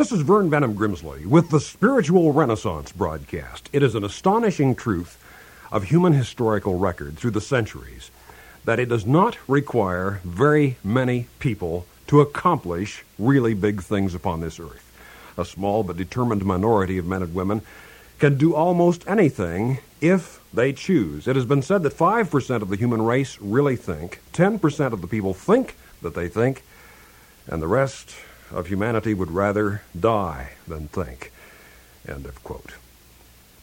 This is Vern Benham Grimsley with the Spiritual Renaissance broadcast. It is an astonishing truth of human historical record through the centuries that it does not require very many people to accomplish really big things upon this earth. A small but determined minority of men and women can do almost anything if they choose. It has been said that 5% of the human race really think, 10% of the people think that they think, and the rest of humanity would rather die than think. End of quote.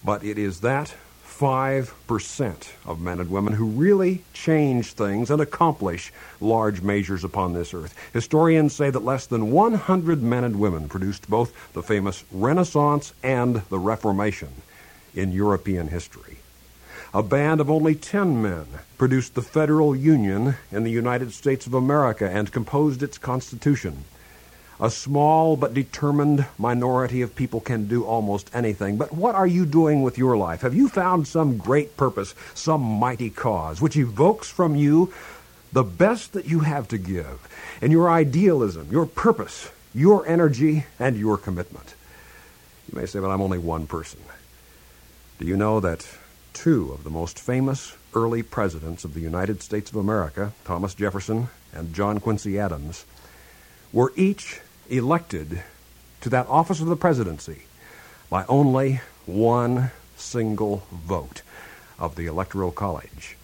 But it is that 5% of men and women who really change things and accomplish large measures upon this earth. Historians say that less than 100 men and women produced both the famous Renaissance and the Reformation in European history. A band of only 10 men produced the Federal Union in the United States of America and composed its Constitution. A small but determined minority of people can do almost anything. But what are you doing with your life? Have you found some great purpose, some mighty cause, which evokes from you the best that you have to give in your idealism, your purpose, your energy, and your commitment? You may say, but I'm only one person. Do you know that two of the most famous early presidents of the United States of America, Thomas Jefferson and John Quincy Adams, were each elected to that office of the presidency by only one single vote of the Electoral College.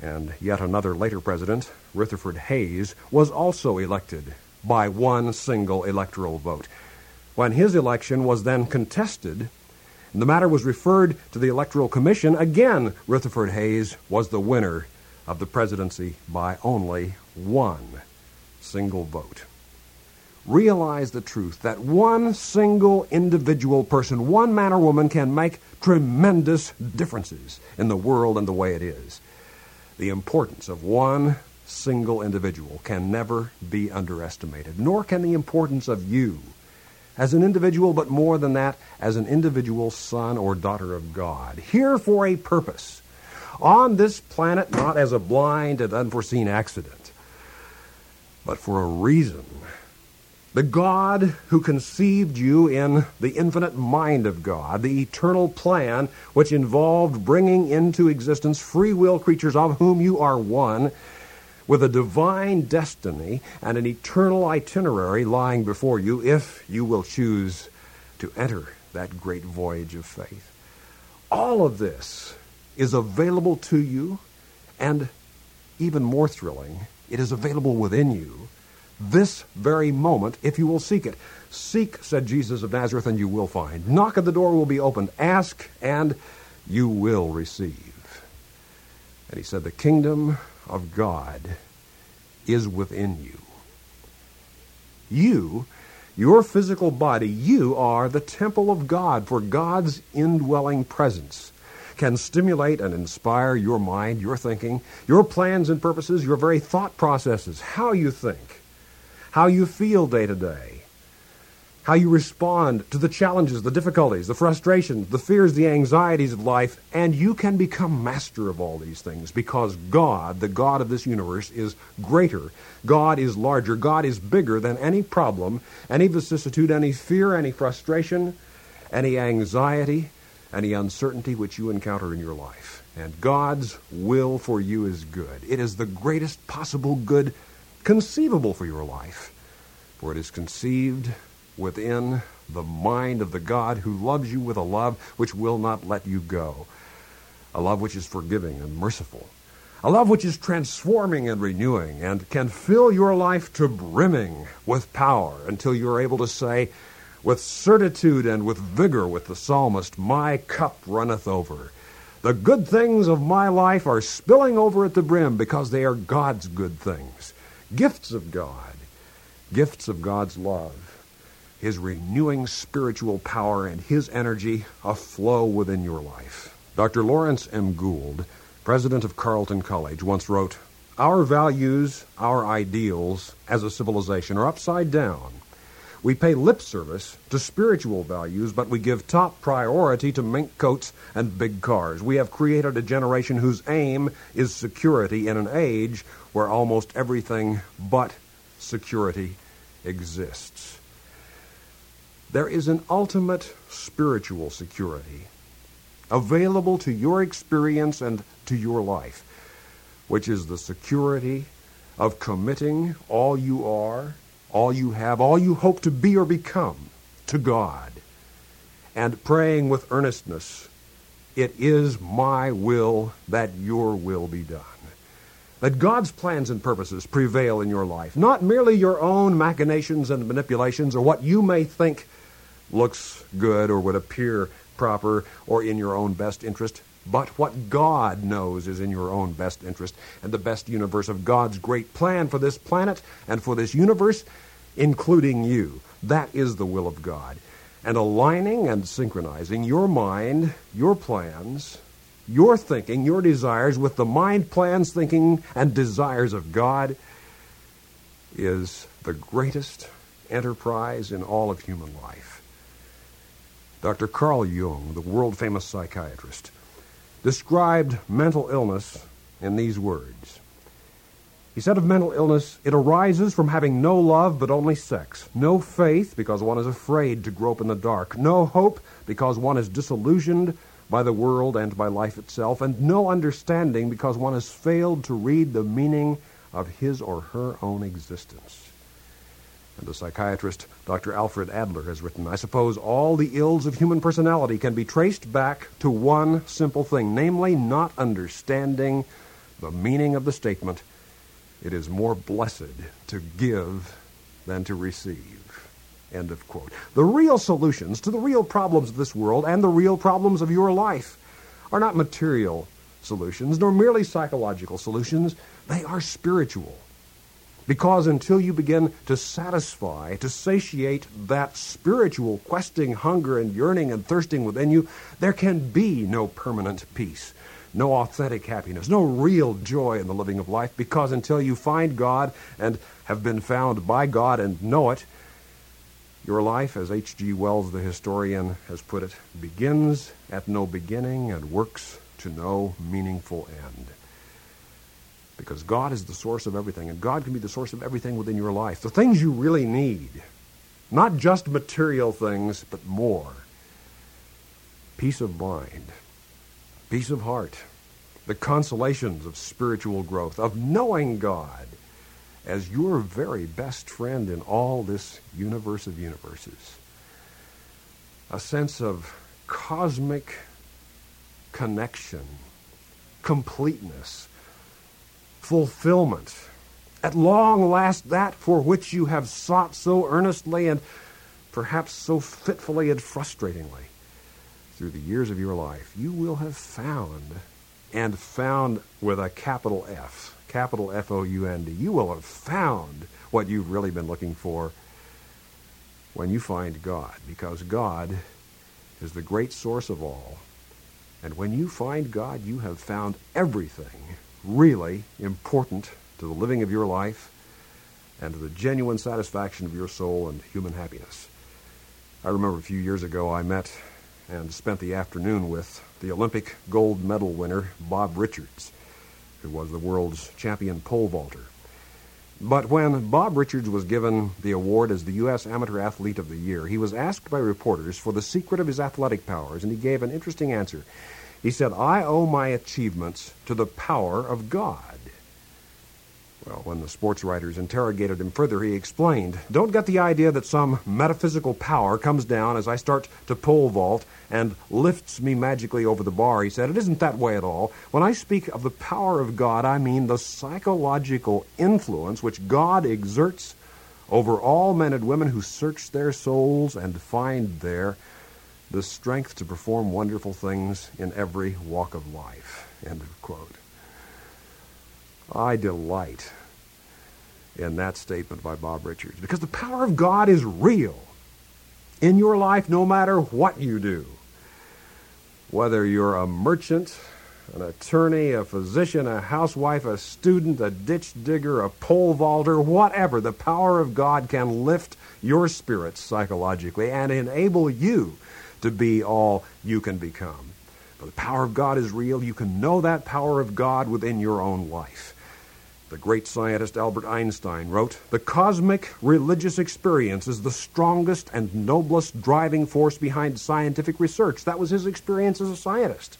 And yet another later president, Rutherford Hayes, was also elected by one single electoral vote. When his election was then contested, and the matter was referred to the Electoral Commission, again Rutherford Hayes was the winner of the presidency by only one single vote realize the truth that one single individual person, one man or woman, can make tremendous differences in the world and the way it is. The importance of one single individual can never be underestimated, nor can the importance of you as an individual, but more than that, as an individual son or daughter of God, here for a purpose, on this planet not as a blind and unforeseen accident, but for a reason the God who conceived you in the infinite mind of God, the eternal plan which involved bringing into existence free will creatures of whom you are one, with a divine destiny and an eternal itinerary lying before you if you will choose to enter that great voyage of faith. All of this is available to you, and even more thrilling, it is available within you this very moment if you will seek it. Seek, said Jesus of Nazareth, and you will find. Knock at the door will be opened. Ask, and you will receive. And he said, The kingdom of God is within you. You, your physical body, you are the temple of God, for God's indwelling presence can stimulate and inspire your mind, your thinking, your plans and purposes, your very thought processes, how you think how you feel day to day, how you respond to the challenges, the difficulties, the frustrations, the fears, the anxieties of life, and you can become master of all these things because God, the God of this universe, is greater. God is larger. God is bigger than any problem, any vicissitude, any fear, any frustration, any anxiety, any uncertainty which you encounter in your life. And God's will for you is good. It is the greatest possible good conceivable for your life, for it is conceived within the mind of the God who loves you with a love which will not let you go, a love which is forgiving and merciful, a love which is transforming and renewing and can fill your life to brimming with power until you are able to say, with certitude and with vigor, with the psalmist, My cup runneth over. The good things of my life are spilling over at the brim because they are God's good things gifts of God, gifts of God's love, His renewing spiritual power, and His energy aflow within your life. Dr. Lawrence M. Gould, president of Carleton College, once wrote, Our values, our ideals as a civilization are upside down. We pay lip service to spiritual values, but we give top priority to mink coats and big cars. We have created a generation whose aim is security in an age where almost everything but security exists. There is an ultimate spiritual security available to your experience and to your life, which is the security of committing all you are, all you have, all you hope to be or become to God, and praying with earnestness, It is my will that your will be done. That God's plans and purposes prevail in your life, not merely your own machinations and manipulations or what you may think looks good or would appear proper or in your own best interest, but what God knows is in your own best interest and the best universe of God's great plan for this planet and for this universe, including you. That is the will of God. And aligning and synchronizing your mind, your plans, your thinking, your desires with the mind, plans, thinking, and desires of God is the greatest enterprise in all of human life. Dr. Carl Jung, the world famous psychiatrist, described mental illness in these words. He said of mental illness, it arises from having no love but only sex, no faith because one is afraid to grope in the dark, no hope because one is disillusioned by the world and by life itself, and no understanding because one has failed to read the meaning of his or her own existence. And the psychiatrist Dr. Alfred Adler has written, I suppose all the ills of human personality can be traced back to one simple thing, namely not understanding the meaning of the statement, it is more blessed to give than to receive. End of quote. The real solutions to the real problems of this world and the real problems of your life are not material solutions, nor merely psychological solutions. They are spiritual. Because until you begin to satisfy, to satiate that spiritual questing hunger and yearning and thirsting within you, there can be no permanent peace, no authentic happiness, no real joy in the living of life. Because until you find God and have been found by God and know it, your life, as H.G. Wells, the historian, has put it, begins at no beginning and works to no meaningful end. Because God is the source of everything, and God can be the source of everything within your life. The things you really need, not just material things, but more peace of mind, peace of heart, the consolations of spiritual growth, of knowing God as your very best friend in all this universe of universes. A sense of cosmic connection, completeness, fulfillment. At long last, that for which you have sought so earnestly and perhaps so fitfully and frustratingly through the years of your life, you will have found, and found with a capital F, capital F O U N D. You will have found what you've really been looking for when you find God, because God is the great source of all. And when you find God, you have found everything really important to the living of your life and to the genuine satisfaction of your soul and human happiness. I remember a few years ago I met and spent the afternoon with the Olympic gold medal winner, Bob Richards, who was the world's champion pole vaulter. But when Bob Richards was given the award as the U.S. Amateur Athlete of the Year, he was asked by reporters for the secret of his athletic powers, and he gave an interesting answer. He said, I owe my achievements to the power of God. Well, when the sports writers interrogated him further, he explained, Don't get the idea that some metaphysical power comes down as I start to pole vault and lifts me magically over the bar. He said, It isn't that way at all. When I speak of the power of God, I mean the psychological influence which God exerts over all men and women who search their souls and find there the strength to perform wonderful things in every walk of life. End of quote. I delight in that statement by Bob Richards because the power of God is real in your life no matter what you do. Whether you're a merchant, an attorney, a physician, a housewife, a student, a ditch digger, a pole vaulter, whatever, the power of God can lift your spirits psychologically and enable you to be all you can become. But the power of God is real. You can know that power of God within your own life. The great scientist Albert Einstein wrote, The cosmic religious experience is the strongest and noblest driving force behind scientific research. That was his experience as a scientist.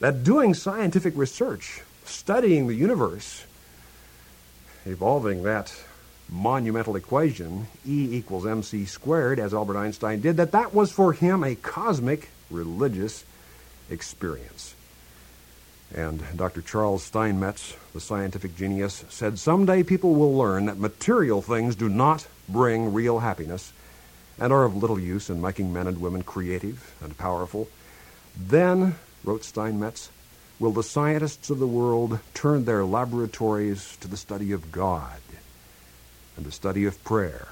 That doing scientific research, studying the universe, evolving that monumental equation, E equals mc squared, as Albert Einstein did, that that was for him a cosmic religious experience. And Dr. Charles Steinmetz, the scientific genius, said someday people will learn that material things do not bring real happiness and are of little use in making men and women creative and powerful. Then, wrote Steinmetz, will the scientists of the world turn their laboratories to the study of God and the study of prayer.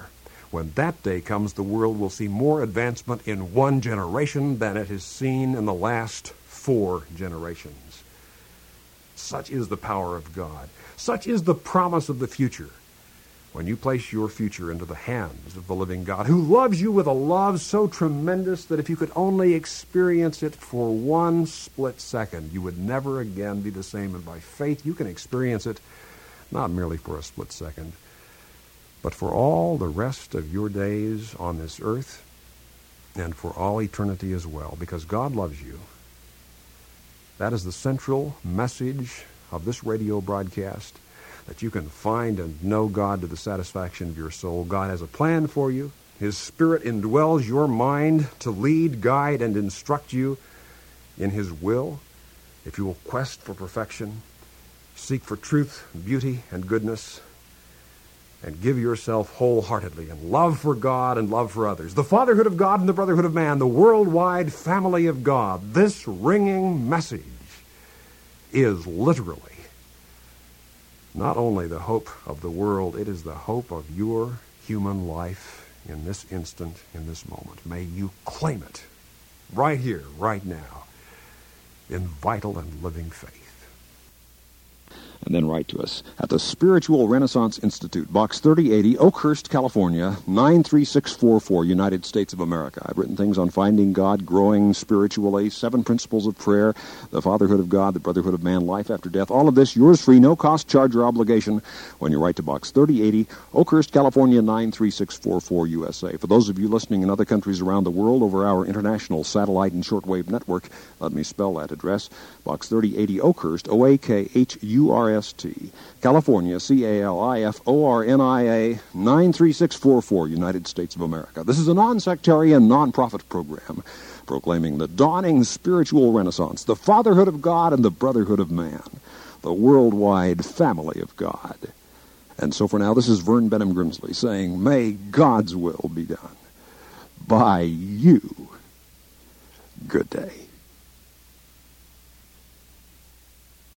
When that day comes, the world will see more advancement in one generation than it has seen in the last four generations. Such is the power of God. Such is the promise of the future. When you place your future into the hands of the living God, who loves you with a love so tremendous that if you could only experience it for one split second, you would never again be the same. And by faith, you can experience it not merely for a split second, but for all the rest of your days on this earth and for all eternity as well, because God loves you that is the central message of this radio broadcast that you can find and know God to the satisfaction of your soul. God has a plan for you. His Spirit indwells your mind to lead, guide, and instruct you in His will. If you will quest for perfection, seek for truth, beauty, and goodness, and give yourself wholeheartedly in love for God and love for others. The fatherhood of God and the brotherhood of man, the worldwide family of God. This ringing message is literally not only the hope of the world, it is the hope of your human life in this instant, in this moment. May you claim it right here, right now, in vital and living faith and then write to us at the Spiritual Renaissance Institute, Box 3080, Oakhurst, California, 93644, United States of America. I've written things on finding God, growing spiritually, seven principles of prayer, the fatherhood of God, the brotherhood of man, life after death. All of this yours free, no cost, charge, or obligation when you write to Box 3080, Oakhurst, California, 93644, USA. For those of you listening in other countries around the world over our international satellite and shortwave network, let me spell that address. Box 3080 Oakhurst, O A K H U R S T, California, C A L I F O R N I A 93644, United States of America. This is a non sectarian, non profit program proclaiming the dawning spiritual renaissance, the fatherhood of God and the brotherhood of man, the worldwide family of God. And so for now, this is Vern Benham Grimsley saying, May God's will be done by you. Good day.